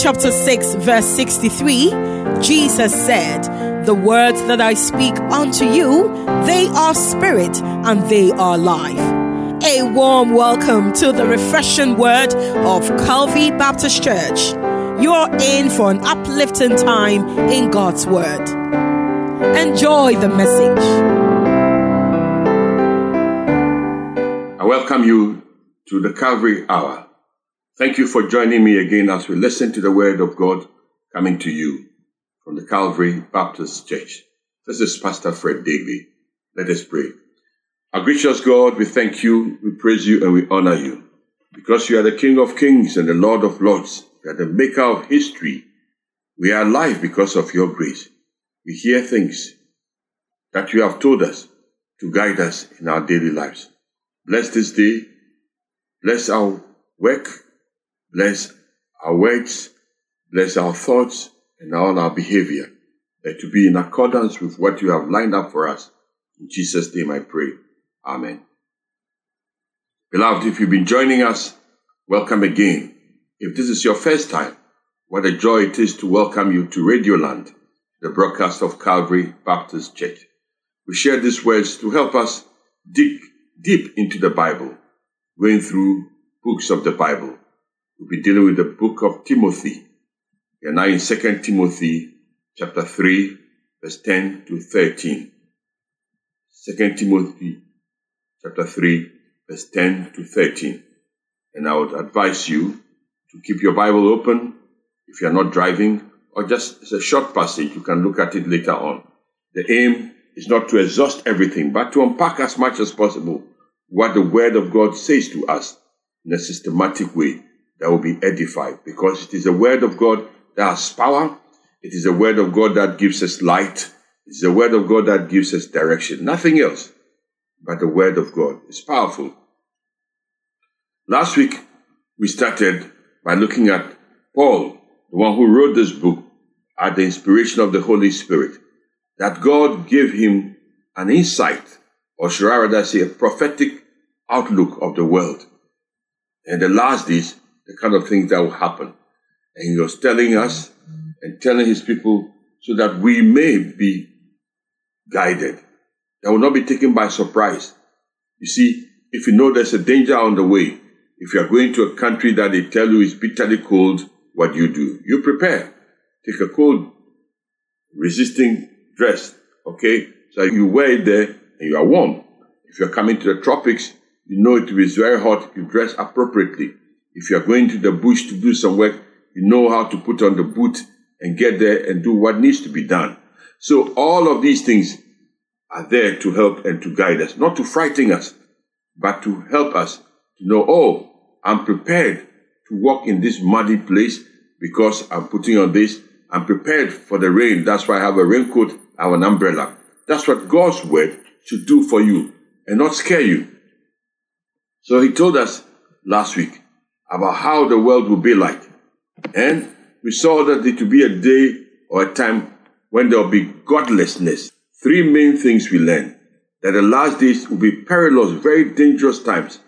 chapter 6, verse 63, Jesus said, The words that I speak unto you, they are spirit and they are life. A warm welcome to the refreshing word of Calvary Baptist Church. You're in for an uplifting time in God's word. Enjoy the message. I welcome you to the Calvary Hour. Thank you for joining me again as we listen to the Word of God coming to you from the Calvary Baptist Church. This is Pastor Fred Deegbe. Let us pray. Our gracious God, we thank you, we praise you, and we honor you. Because you are the King of kings and the Lord of lords. You are the maker of history. We are alive because of your grace. We hear things that you have told us to guide us in our daily lives. Bless this day. Bless our work Bless our words, bless our thoughts, and all our behavior, that to be in accordance with what you have lined up for us. In Jesus' name I pray. Amen. Beloved, if you've been joining us, welcome again. If this is your first time, what a joy it is to welcome you to Radioland, the broadcast of Calvary Baptist Church. We share these words to help us dig deep into the Bible, going through books of the Bible We'll be dealing with the book of Timothy. We are now in 2 Timothy chapter 3, verse 10 to 13. 2 Timothy chapter 3, verse 10 to 13. And I would advise you to keep your Bible open if you are not driving, or just it's a short passage, you can look at it later on. The aim is not to exhaust everything, but to unpack as much as possible what the Word of God says to us in a systematic way that will be edified because it is the word of God that has power. It is the word of God that gives us light. It's the word of God that gives us direction. Nothing else but the word of God. It's powerful. Last week, we started by looking at Paul, the one who wrote this book at the inspiration of the Holy Spirit, that God gave him an insight, or should I rather say, a prophetic outlook of the world. And the last days, the kind of things that will happen. And he was telling us and telling his people so that we may be guided. That will not be taken by surprise. You see, if you know there's a danger on the way, if you are going to a country that they tell you is bitterly cold, what do you do? You prepare. Take a cold resisting dress, okay? So you wear it there and you are warm. If you're coming to the tropics, you know it is very hot, you dress appropriately. If you're going to the bush to do some work, you know how to put on the boot and get there and do what needs to be done. So all of these things are there to help and to guide us, not to frighten us, but to help us to know, oh, I'm prepared to walk in this muddy place because I'm putting on this. I'm prepared for the rain. That's why I have a raincoat, I have an umbrella. That's what God's word should do for you and not scare you. So he told us last week about how the world will be like. And we saw that it will be a day or a time when there will be godlessness. Three main things we learned that the last days will be perilous, very dangerous times.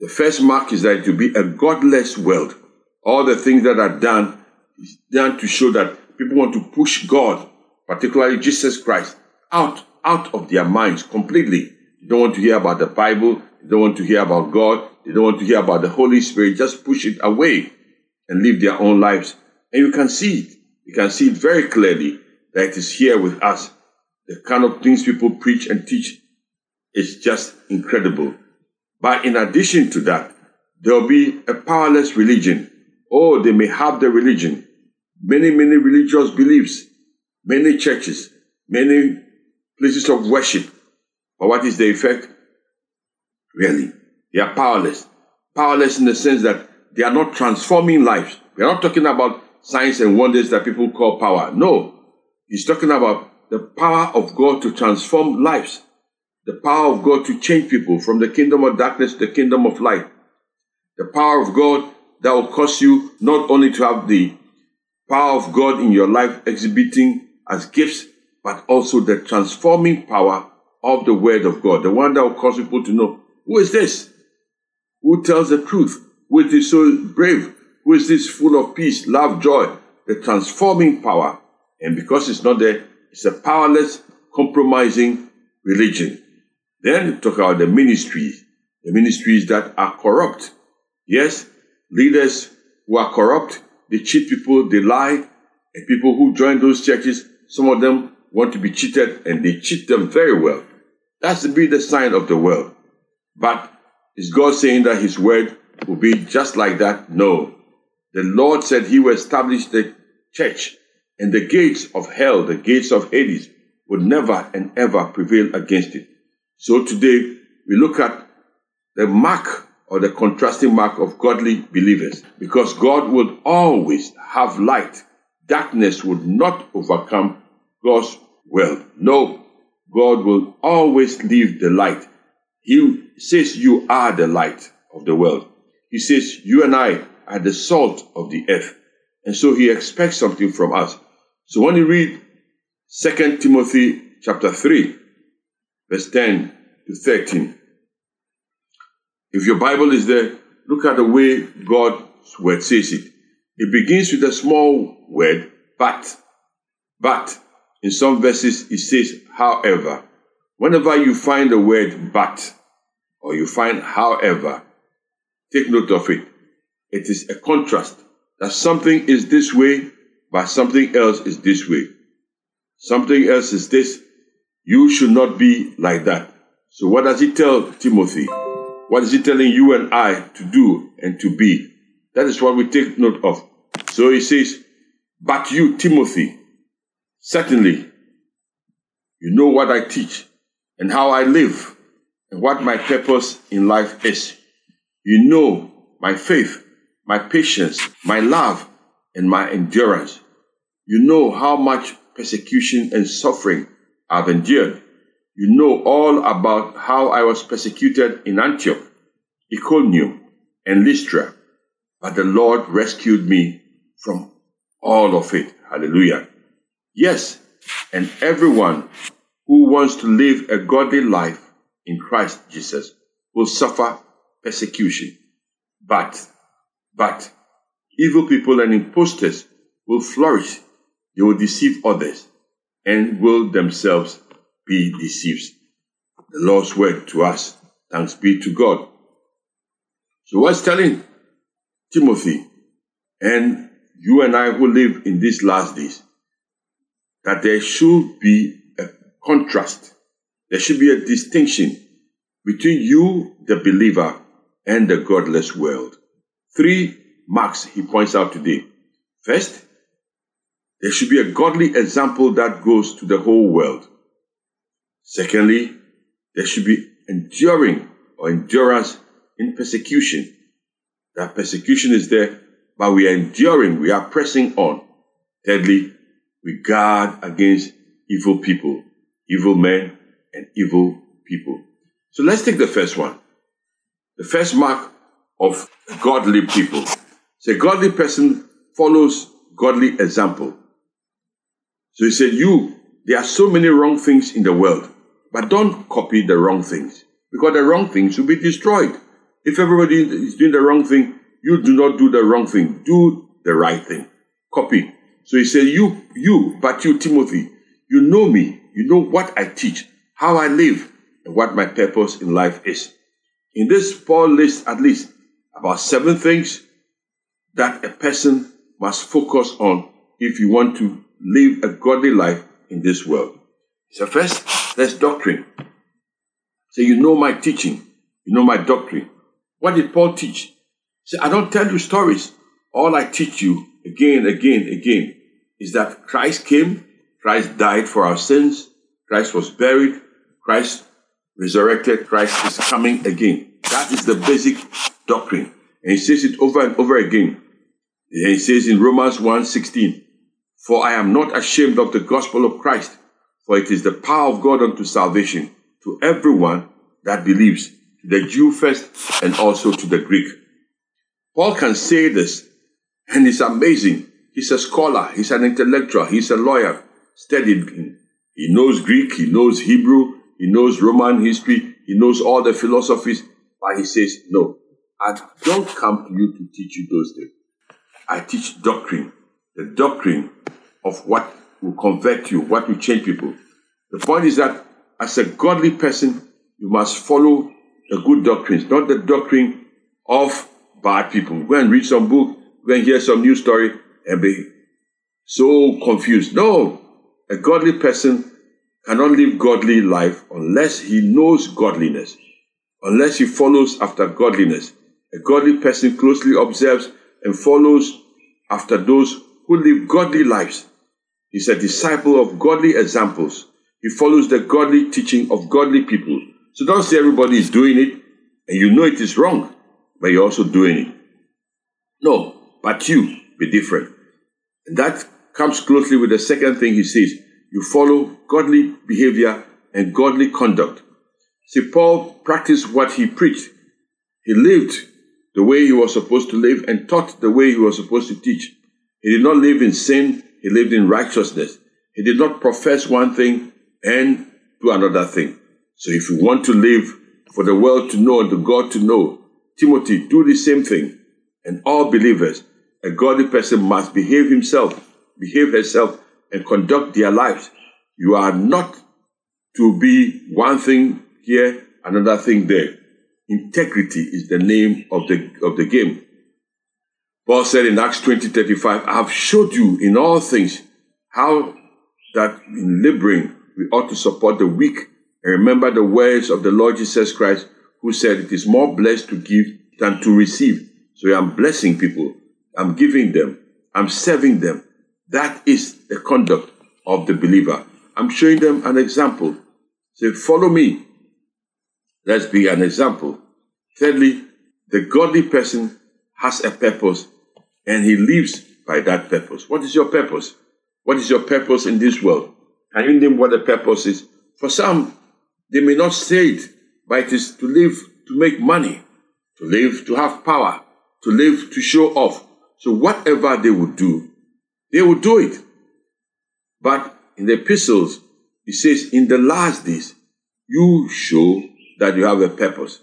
The first mark is that it will be a godless world. All the things that are done is done to show that people want to push God, particularly Jesus Christ, out, out of their minds completely. You don't want to hear about the Bible. You don't want to hear about God. They don't want to hear about the Holy Spirit. Just push it away and live their own lives. And you can see it. You can see it very clearly that it is here with us. The kind of things people preach and teach is just incredible. But in addition to that, there will be a powerless religion. Oh, they may have the religion, many, many religious beliefs, many churches, many places of worship. But what is the effect? Really, they are powerless. Powerless in the sense that they are not transforming lives. We are not talking about signs and wonders that people call power. No. He's talking about the power of God to transform lives. The power of God to change people from the kingdom of darkness to the kingdom of light. The power of God that will cause you not only to have the power of God in your life exhibiting as gifts, but also the transforming power of the word of God. The one that will cause people to know, who is this? Who tells the truth, who is so brave, who is this full of peace, love, joy, the transforming power. And because it's not there, it's a powerless, compromising religion. Then talk about the ministries, the ministries that are corrupt. Yes, leaders who are corrupt, they cheat people, they lie, and people who join those churches, some of them want to be cheated and they cheat them very well. That's to be the sign of the world. But is God saying that his word will be just like that? No. The Lord said he will establish the church and the gates of hell, the gates of Hades, would never and ever prevail against it. So today we look at the mark or the contrasting mark of godly believers because God will always have light. Darkness would not overcome God's will. No, God will always leave the light. He says you are the light of the world. He says you and I are the salt of the earth. And so he expects something from us. So when you read 2 Timothy chapter 3, verse 10 to 13, if your Bible is there, look at the way God's word says it. It begins with a small word, but. But. In some verses, it says, however. Whenever you find the word but, or you find however, take note of it. It is a contrast that something is this way, but something else is this way. Something else is this. You should not be like that. So what does he tell Timothy? What is he telling you and I to do and to be? That is what we take note of. So he says, but you, Timothy, certainly you know what I teach and how I live and what my purpose in life is. You know my faith my patience, my love, and my endurance. You know how much persecution and suffering I've endured. You know all about how I was persecuted in Antioch, Iconium, and Lystra, but the Lord rescued me from all of it. Hallelujah. Yes, and everyone who wants to live a godly life in Christ Jesus will suffer persecution. But but evil people and impostors will flourish. They will deceive others and will themselves be deceived. The Lord's word to us. Thanks be to God. So what's telling Timothy and you and I who live in these last days that there should be a contrast. There should be a distinction between you, the believer, and the godless world. Three marks he points out today. First, there should be a godly example that goes to the whole world. Secondly, there should be enduring or endurance in persecution. That persecution is there, but we are enduring, we are pressing on. Thirdly, we guard against evil people, evil men, and evil people. So let's take the first one. The first mark of godly people. So a godly person follows godly example. So he said, You, there are so many wrong things in the world, but don't copy the wrong things because the wrong things will be destroyed. If everybody is doing the wrong thing, you do not do the wrong thing. Do the right thing. Copy. So he said, You, you, but you, Timothy, you know me. You know what I teach, how I live, and what my purpose in life is. In this Paul lists at least about seven things that a person must focus on if you want to live a godly life in this world. So first, there's doctrine. So you know my teaching, you know my doctrine. What did Paul teach? Say, I don't tell you stories. All I teach you again, again, again is that Christ came, Christ died for our sins, Christ was buried, Christ resurrected, Christ is coming again. That is the basic doctrine. And he says it over and over again. He says in Romans 1:16, For I am not ashamed of the gospel of Christ, for it is the power of God unto salvation to everyone that believes, to the Jew first and also to the Greek. Paul can say this, and it's amazing. He's a scholar, he's an intellectual, he's a lawyer, studied. He knows Greek, he knows Hebrew, he knows Roman history, he knows all the philosophies, but he says, No, I don't come to you to teach you those things. I teach doctrine, the doctrine of what will convert you, what will change people. The point is that as a godly person, you must follow the good doctrines, not the doctrine of bad people. Go and read some book, go and hear some news story and be so confused. No, a godly person cannot live godly life unless he knows godliness, unless he follows after godliness. A godly person closely observes and follows after those who live godly lives. He's a disciple of godly examples. He follows the godly teaching of godly people. So don't say everybody is doing it and you know it is wrong, but you're also doing it. No, but you be different. And that comes closely with the second thing he says. You follow godly behavior and godly conduct. See, Paul practiced what he preached. He lived the way he was supposed to live and taught the way he was supposed to teach. He did not live in sin, he lived in righteousness. He did not profess one thing and do another thing. So if you want to live for the world to know and the God to know, Timothy, do the same thing. And all believers, a godly person must behave himself, behave herself, and conduct their lives. You are not to be one thing here, another thing there. Integrity is the name of the, of the game. Paul said in Acts 20 35, I have showed you in all things how that in laboring we ought to support the weak and remember the words of the Lord Jesus Christ, who said, It is more blessed to give than to receive. So I'm blessing people, I'm giving them, I'm serving them. That is the conduct of the believer. I'm showing them an example. Say, follow me. Let's be an example. Thirdly, the godly person has a purpose and he lives by that purpose. What is your purpose? What is your purpose in this world? Can you name what the purpose is? For some, they may not say it, but it is to live to make money, to live to have power, to live to show off. So whatever they would do, they will do it. But in the epistles, it says, in the last days, you show that you have a purpose.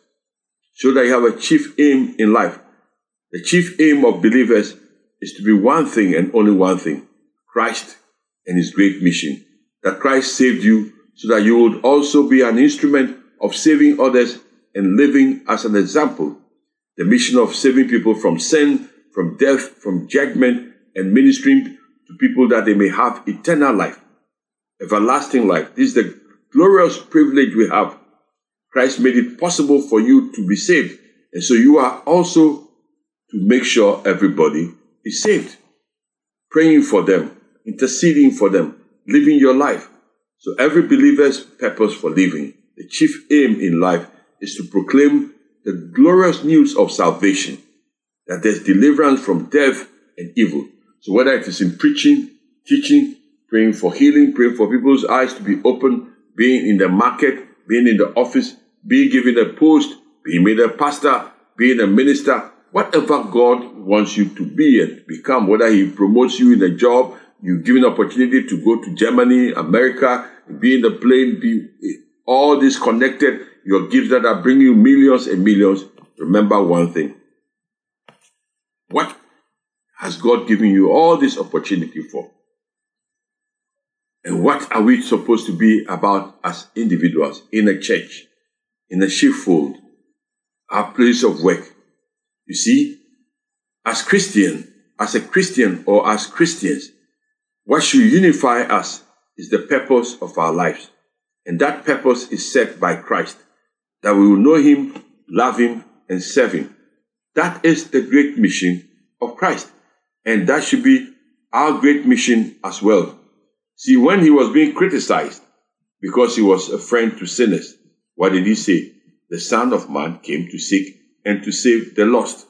Show that you have a chief aim in life. The chief aim of believers is to be one thing and only one thing Christ and his great mission. That Christ saved you so that you would also be an instrument of saving others and living as an example. The mission of saving people from sin, from death, from judgment, and ministering people that they may have eternal life, everlasting life. This is the glorious privilege we have. Christ made it possible for you to be saved. And so you are also to make sure everybody is saved. Praying for them, interceding for them, living your life. So every believer's purpose for living, the chief aim in life is to proclaim the glorious news of salvation, that there's deliverance from death and evil. So whether it is in preaching, teaching, praying for healing, praying for people's eyes to be open, being in the market, being in the office, being given a post, being made a pastor, being a minister, whatever God wants you to be and become, whether He promotes you in a job, you given opportunity to go to Germany, America, be in the plane, be all this connected, your gifts that are bringing you millions and millions. Remember one thing. What has God given you all this opportunity for? And what are we supposed to be about as individuals in a church, in a sheepfold, our place of work? You see, as Christian, as a Christian or as Christians, what should unify us is the purpose of our lives. And that purpose is set by Christ, that we will know Him, love Him, and serve Him. That is the great mission of Christ. And that should be our great mission as well. See, when He was being criticized because He was a friend to sinners, what did He say? The Son of Man came to seek and to save the lost.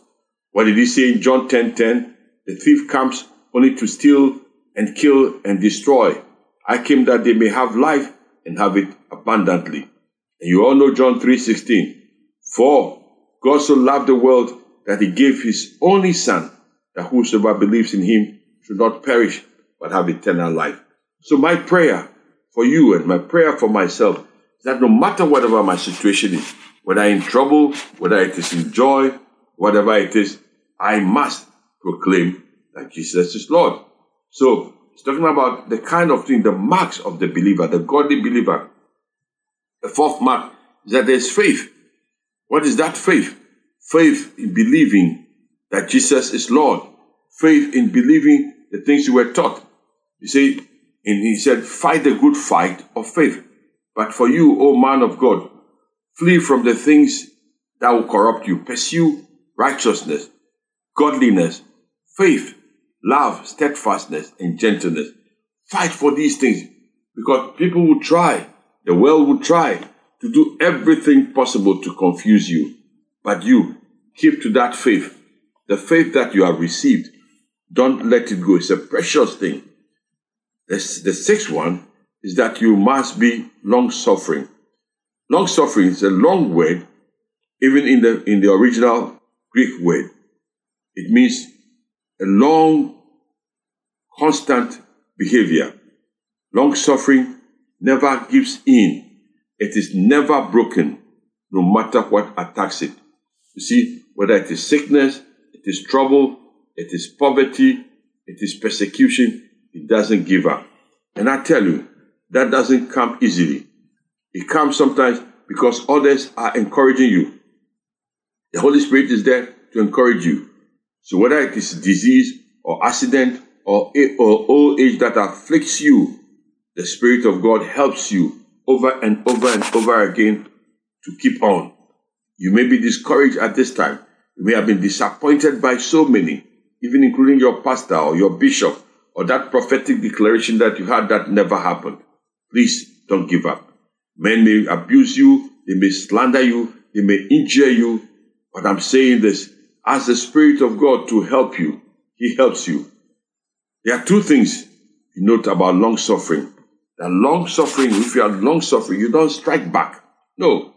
What did He say in John 10 10? The thief comes only to steal and kill and destroy. I came that they may have life and have it abundantly. And you all know John 3:16. For God so loved the world that he gave his only son, that whosoever believes in him should not perish, but have eternal life. So my prayer for you and my prayer for myself is that no matter whatever my situation is, whether I'm in trouble, whether it is in joy, whatever it is, I must proclaim that Jesus is Lord. So it's talking about the kind of thing, the marks of the believer, the godly believer. The fourth mark is that there's faith. What is that faith? Faith in believing that Jesus is Lord. Faith in believing the things you were taught. You see, and he said, fight the good fight of faith. But for you, O man of God, flee from the things that will corrupt you. Pursue righteousness, godliness, faith, love, steadfastness, and gentleness. Fight for these things because people will try, the world will try to do everything possible to confuse you. But you keep to that faith, the faith that you have received. Don't let it go. It's a precious thing. The, the sixth one is that you must be long suffering. Long suffering is a long word, even in the in the original Greek word. It means a long, constant behavior. Long suffering never gives in. It is never broken, no matter what attacks it. You see, whether it is sickness, it is trouble, it is poverty, it is persecution, it doesn't give up. And I tell you, that doesn't come easily. It comes sometimes because others are encouraging you. The Holy Spirit is there to encourage you. So whether it is disease or accident or, or old age that afflicts you, the Spirit of God helps you over and over and over again to keep on. You may be discouraged at this time. You may have been disappointed by so many, even including your pastor or your bishop or that prophetic declaration that you had that never happened. Please don't give up. Men may abuse you, they may slander you, they may injure you, but I'm saying this ask the Spirit of God to help you. He helps you. There are two things you note about long suffering. That long suffering, if you are long suffering, you don't strike back. No.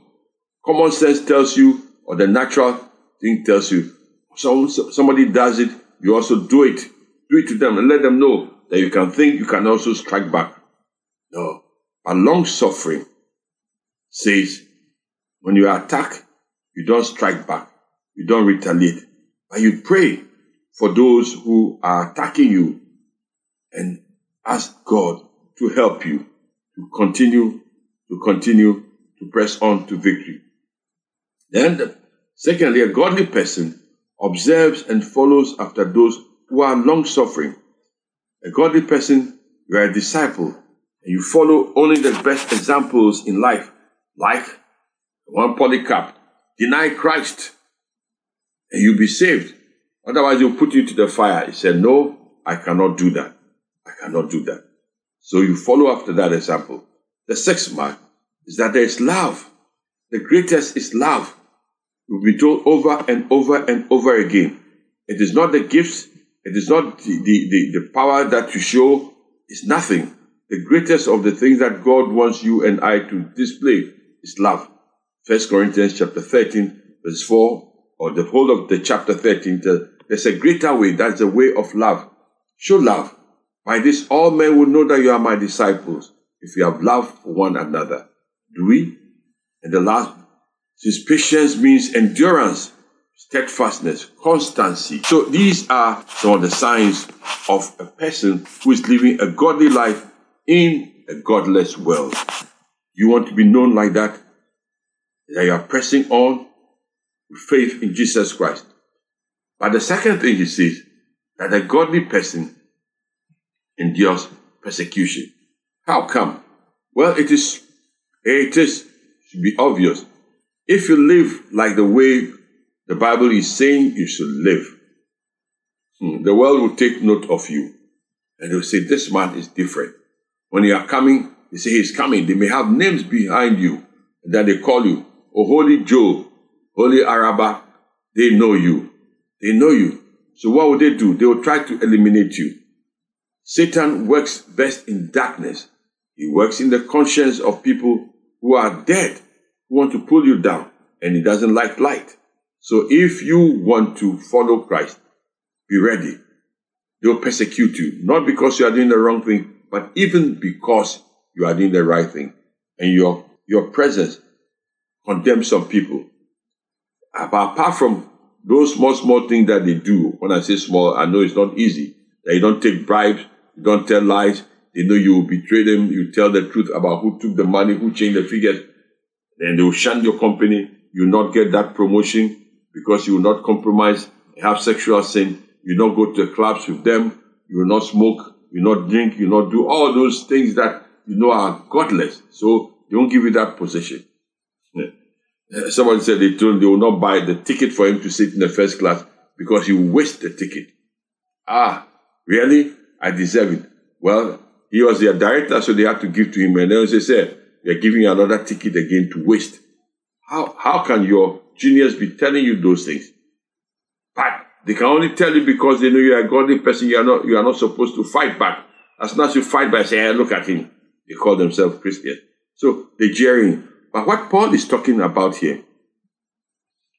Common sense tells you, or the natural thing tells you, so somebody does it, you also do it. Do it to them and let them know that you can think, you can also strike back. No. But long suffering says, when you attack, you don't strike back. You don't retaliate. But you pray for those who are attacking you and ask God to help you to continue, to continue to press on to victory. Then, secondly, a godly person observes and follows after those who are long suffering. A godly person, you are a disciple, and you follow only the best examples in life, like one Polycarp, deny Christ, and you'll be saved. Otherwise, they'll put you to the fire. He said, No, I cannot do that. I cannot do that. So you follow after that example. The sixth mark is that there is love. The greatest is love. We'll been told over and over and over again. It is not the gifts, it is not the, the, the, the power that you show, it's nothing. The greatest of the things that God wants you and I to display is love. First Corinthians chapter 13, verse 4, or the whole of the chapter 13, there's a greater way. That's the way of love. Show love. By this, all men will know that you are my disciples if you have love for one another. Do we? And the last, since patience means endurance, steadfastness, constancy. So these are some of the signs of a person who is living a godly life in a godless world. You want to be known like that? That you are pressing on with faith in Jesus Christ. But the second thing he says, that a godly person endures persecution. How come? Well, it is, it is, should be obvious. If you live like the way the Bible is saying you should live. Hmm. The world will take note of you and they'll say, This man is different. When you are coming, they say he's coming. They may have names behind you that they call you, Oh, Holy Joe, Holy Araba. They know you. They know you. So what will they do? They will try to eliminate you. Satan works best in darkness. He works in the conscience of people who are dead, want to pull you down, and he doesn't like light. So if you want to follow Christ, be ready. They'll persecute you, not because you are doing the wrong thing, but even because you are doing the right thing. And your, your presence condemns some people. Apart from those small, small things that they do, when I say small, I know it's not easy. They don't take bribes, you don't tell lies, they know you will betray them, you tell the truth about who took the money, who changed the figures, then they will shun your company, you will not get that promotion because you will not compromise, have sexual sin, you will not go to the clubs with them, you will not smoke, you will not drink, you will not do all those things that you know are godless. So they won't give you that position. Uh, Somebody said they told they will not buy the ticket for him to sit in the first class because he will waste the ticket. Ah, really? I deserve it. Well, he was their director, so they had to give to him. And then they said, they're giving you another ticket again to waste. How, how can your juniors be telling you those things? But they can only tell you because they know you are a godly person. You are not, you are not supposed to fight back. As soon as you fight back, say, hey, look at him. They call themselves Christians. So they're jeering. But what Paul is talking about here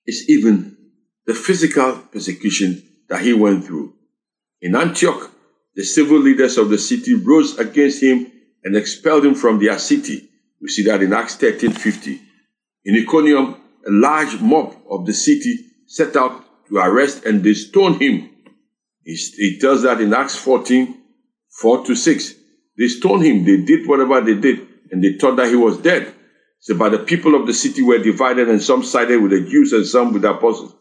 is even the physical persecution that he went through. In Antioch, the civil leaders of the city rose against him and expelled him from their city. We see that in Acts 13:50. In Iconium, a large mob of the city set out to arrest and they stoned him. He, tells that in Acts 14, 4 to 6. They stoned him. They did whatever they did and they thought that he was dead. So, but the people of the city were divided and some sided with the Jews and some with the apostles.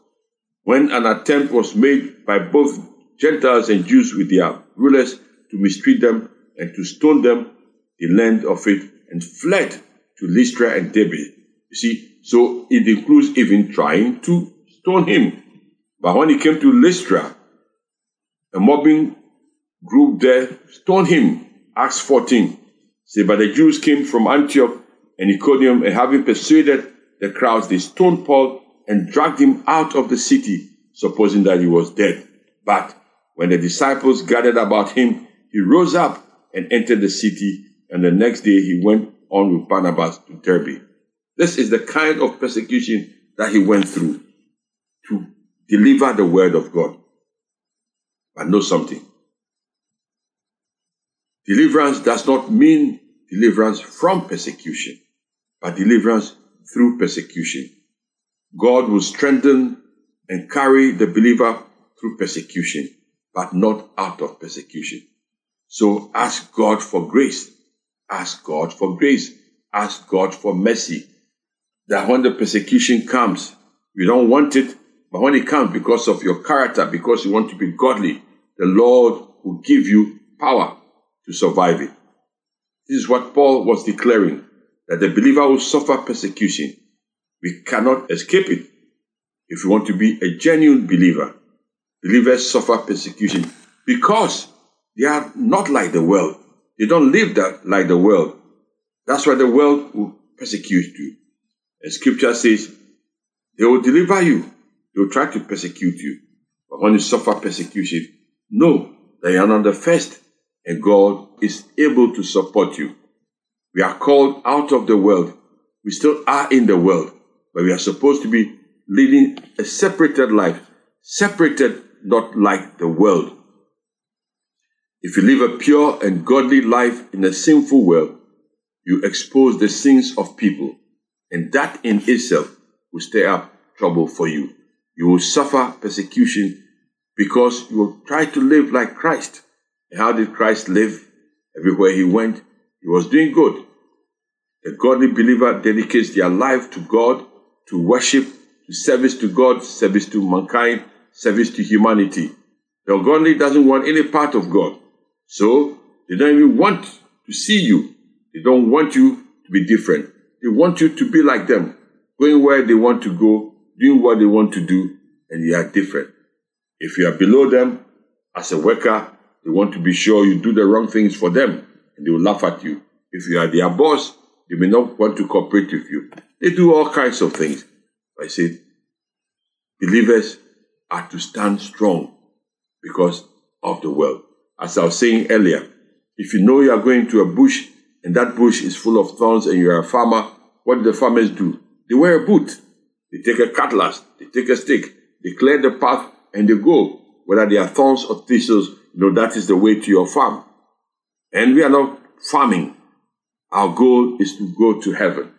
When an attempt was made by both Gentiles and Jews with their rulers to mistreat them and to stone them, they learned of it and fled to Lystra and Derbe. You see, so it includes even trying to stone him. But when he came to Lystra, a mobbing group there stoned him. Acts 14. Say, but the Jews came from Antioch and Iconium, and having persuaded the crowds, they stoned Paul and dragged him out of the city, supposing that he was dead. But when the disciples gathered about him, he rose up and entered the city, and the next day he went on with Barnabas to Derbe. This is the kind of persecution that he went through to deliver the word of God. But know something. Deliverance does not mean deliverance from persecution, but deliverance through persecution. God will strengthen and carry the believer through persecution, but not out of persecution. So ask God for grace. Ask God for grace. Ask God for mercy. That when the persecution comes, you don't want it, but when it comes because of your character, because you want to be godly, the Lord will give you power to survive it. This is what Paul was declaring that the believer will suffer persecution. We cannot escape it. If we want to be a genuine believer, believers suffer persecution because they are not like the world. They don't live that like the world. That's why the world will persecute you. And scripture says they will deliver you. They will try to persecute you. But when you suffer persecution, know that you are not the first and God is able to support you. We are called out of the world. We still are in the world, but we are supposed to be living a separated life, separated not like the world. If you live a pure and godly life in a sinful world, you expose the sins of people, and that in itself will stir up trouble for you. You will suffer persecution because you will try to live like Christ. And how did Christ live? Everywhere he went, he was doing good. The godly believer dedicates their life to God, to worship, to service to God, service to mankind, service to humanity. The ungodly doesn't want any part of God. So they don't even want to see you. They don't want you to be different. They want you to be like them, going where they want to go, doing what they want to do, and you are different. If you are below them as a worker, they want to be sure you do the wrong things for them, and they will laugh at you. If you are their boss, they may not want to cooperate with you. They do all kinds of things. I said, believers are to stand strong because of the world. As I was saying earlier, if you know you are going to a bush and that bush is full of thorns and you are a farmer, what do the farmers do? They wear a boot. They take a cutlass. They take a stick. They clear the path and they go. Whether they are thorns or thistles, you know that is the way to your farm. And we are not farming. Our goal is to go to heaven.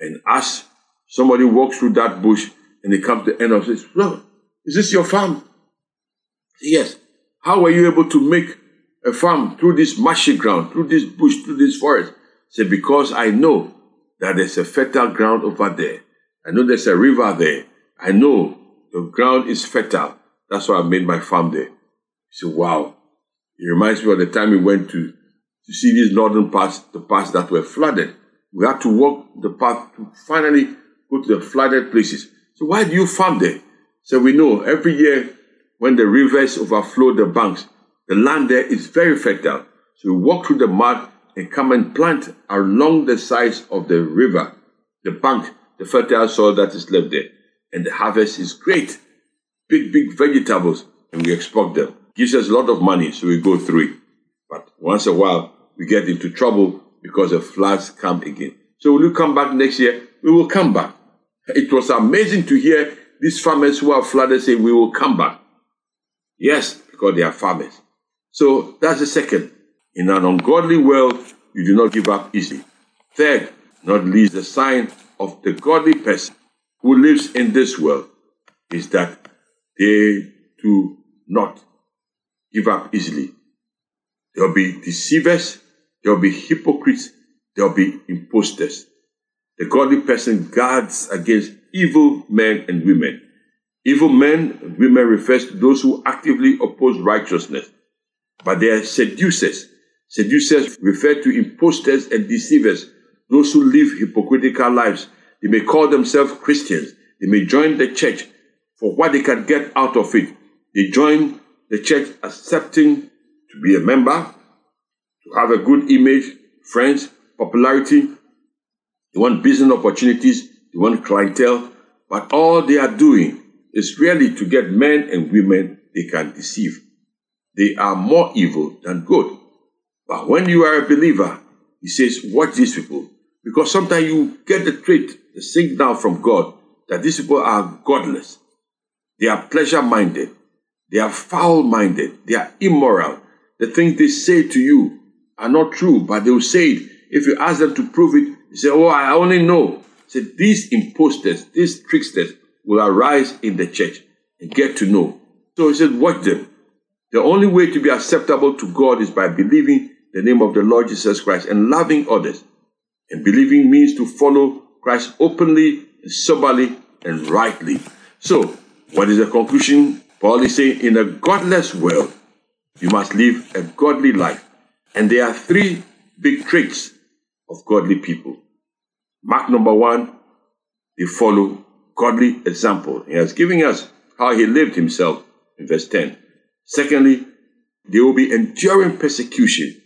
And as somebody walks through that bush and they come to the end of it, no, Is this your farm? Yes. How were you able to make a farm through this marshy ground, through this bush, through this forest? Say, because I know that there's a fertile ground over there. I know there's a river there. I know the ground is fertile. That's why I made my farm there. He said, wow. It reminds me of the time we went to, to see these northern parts, the parts that were flooded. We had to walk the path to finally go to the flooded places. So why do you farm there? So we know every year when the rivers overflow the banks, the land there is very fertile. So we walk through the mud and come and plant along the sides of the river, the bank, the fertile soil that is left there. And the harvest is great. Big, big vegetables, and we export them. Gives us a lot of money, so we go through it. But once a while, we get into trouble because the floods come again. So will you come back next year? We will come back. It was amazing to hear these farmers who are flooded say, We will come back. Yes, because they are farmers. So that's the second. In an ungodly world, you do not give up easily. Third, not least the sign of the godly person who lives in this world is that they do not give up easily. There will be deceivers, there will be hypocrites, there will be imposters. The godly person guards against evil men and women. Evil men women refers to those who actively oppose righteousness, but they are seducers. Seducers refer to imposters and deceivers, those who live hypocritical lives. They may call themselves Christians. They may join the church for what they can get out of it. They join the church accepting to be a member, to have a good image, friends, popularity. They want business opportunities, they want clientele, but all they are doing is really to get men and women they can deceive. They are more evil than good. But when you are a believer, he says, watch these people. Because sometimes you get the trait, the signal from God that these people are godless. They are pleasure minded. They are foul minded. They are immoral. The things they say to you are not true, but they will say it. If you ask them to prove it, they say, Oh, I only know. Say, these imposters, these tricksters will arise in the church and get to know. So he said, Watch them. The only way to be acceptable to God is by believing the name of the Lord Jesus Christ and loving others. And believing means to follow Christ openly, and soberly, and rightly. So, what is the conclusion? Paul is saying, in a godless world, you must live a godly life. And there are three big traits of godly people. Mark number one, they follow godly example. He has given us how he lived himself in verse 10. Secondly, they will be enduring persecution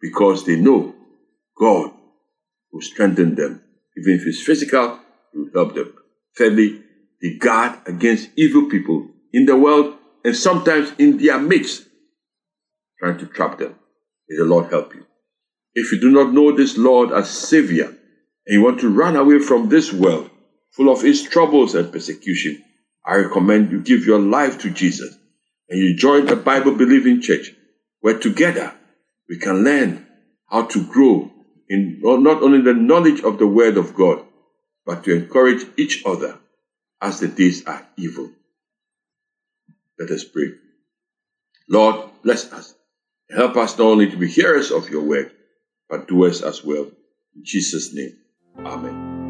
because they know God will strengthen them. Even if it's physical, he will help them. Thirdly, they guard against evil people in the world and sometimes in their midst, trying to trap them. May the Lord help you. If you do not know this Lord as Savior and you want to run away from this world full of his troubles and persecution, I recommend you give your life to Jesus and you join the Bible believing church where together we can learn how to grow in not only the knowledge of the Word of God, but to encourage each other as the days are evil. Let us pray. Lord, bless us. Help us not only to be hearers of your word, but doers as well. In Jesus' name, Amen.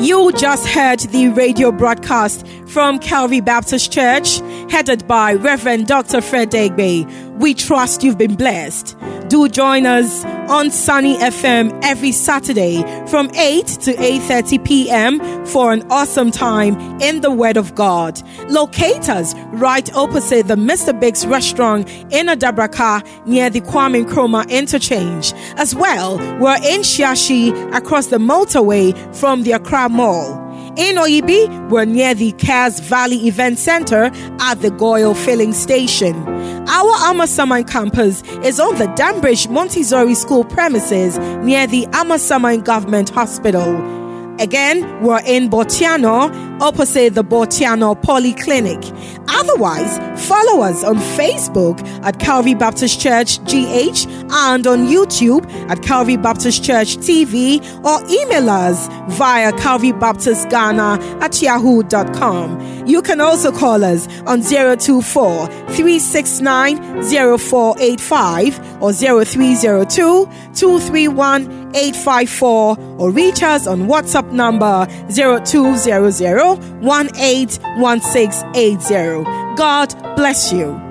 You just heard the radio broadcast from Calvary Baptist Church, headed by Reverend Dr. Fred Deegbe. We trust you've been blessed. Do join us on Sunny FM every Saturday from 8 to 8:30 p.m. for an awesome time in the Word of God. Locate us right opposite the Mr. Biggs restaurant in Adabraka near the Kwame Nkrumah interchange. As well, we're in Shiashi across the motorway from the Accra Mall. In Oyibi, we're near the Cares Valley Event Center at the GOIL Filling Station. Our Amasaman campus is on the Danbridge Montessori School premises near the Amasaman Government Hospital. Again, we're in Bortianor opposite the Bortianor Polyclinic. Otherwise, follow us on Facebook at Calvary Baptist Church GH and on YouTube at Calvary Baptist Church TV or email us via Calvary Baptist Ghana at yahoo.com. You can also call us on 024 369 0485 or 0302 231 854 or reach us on WhatsApp number 0200 181680. God bless you.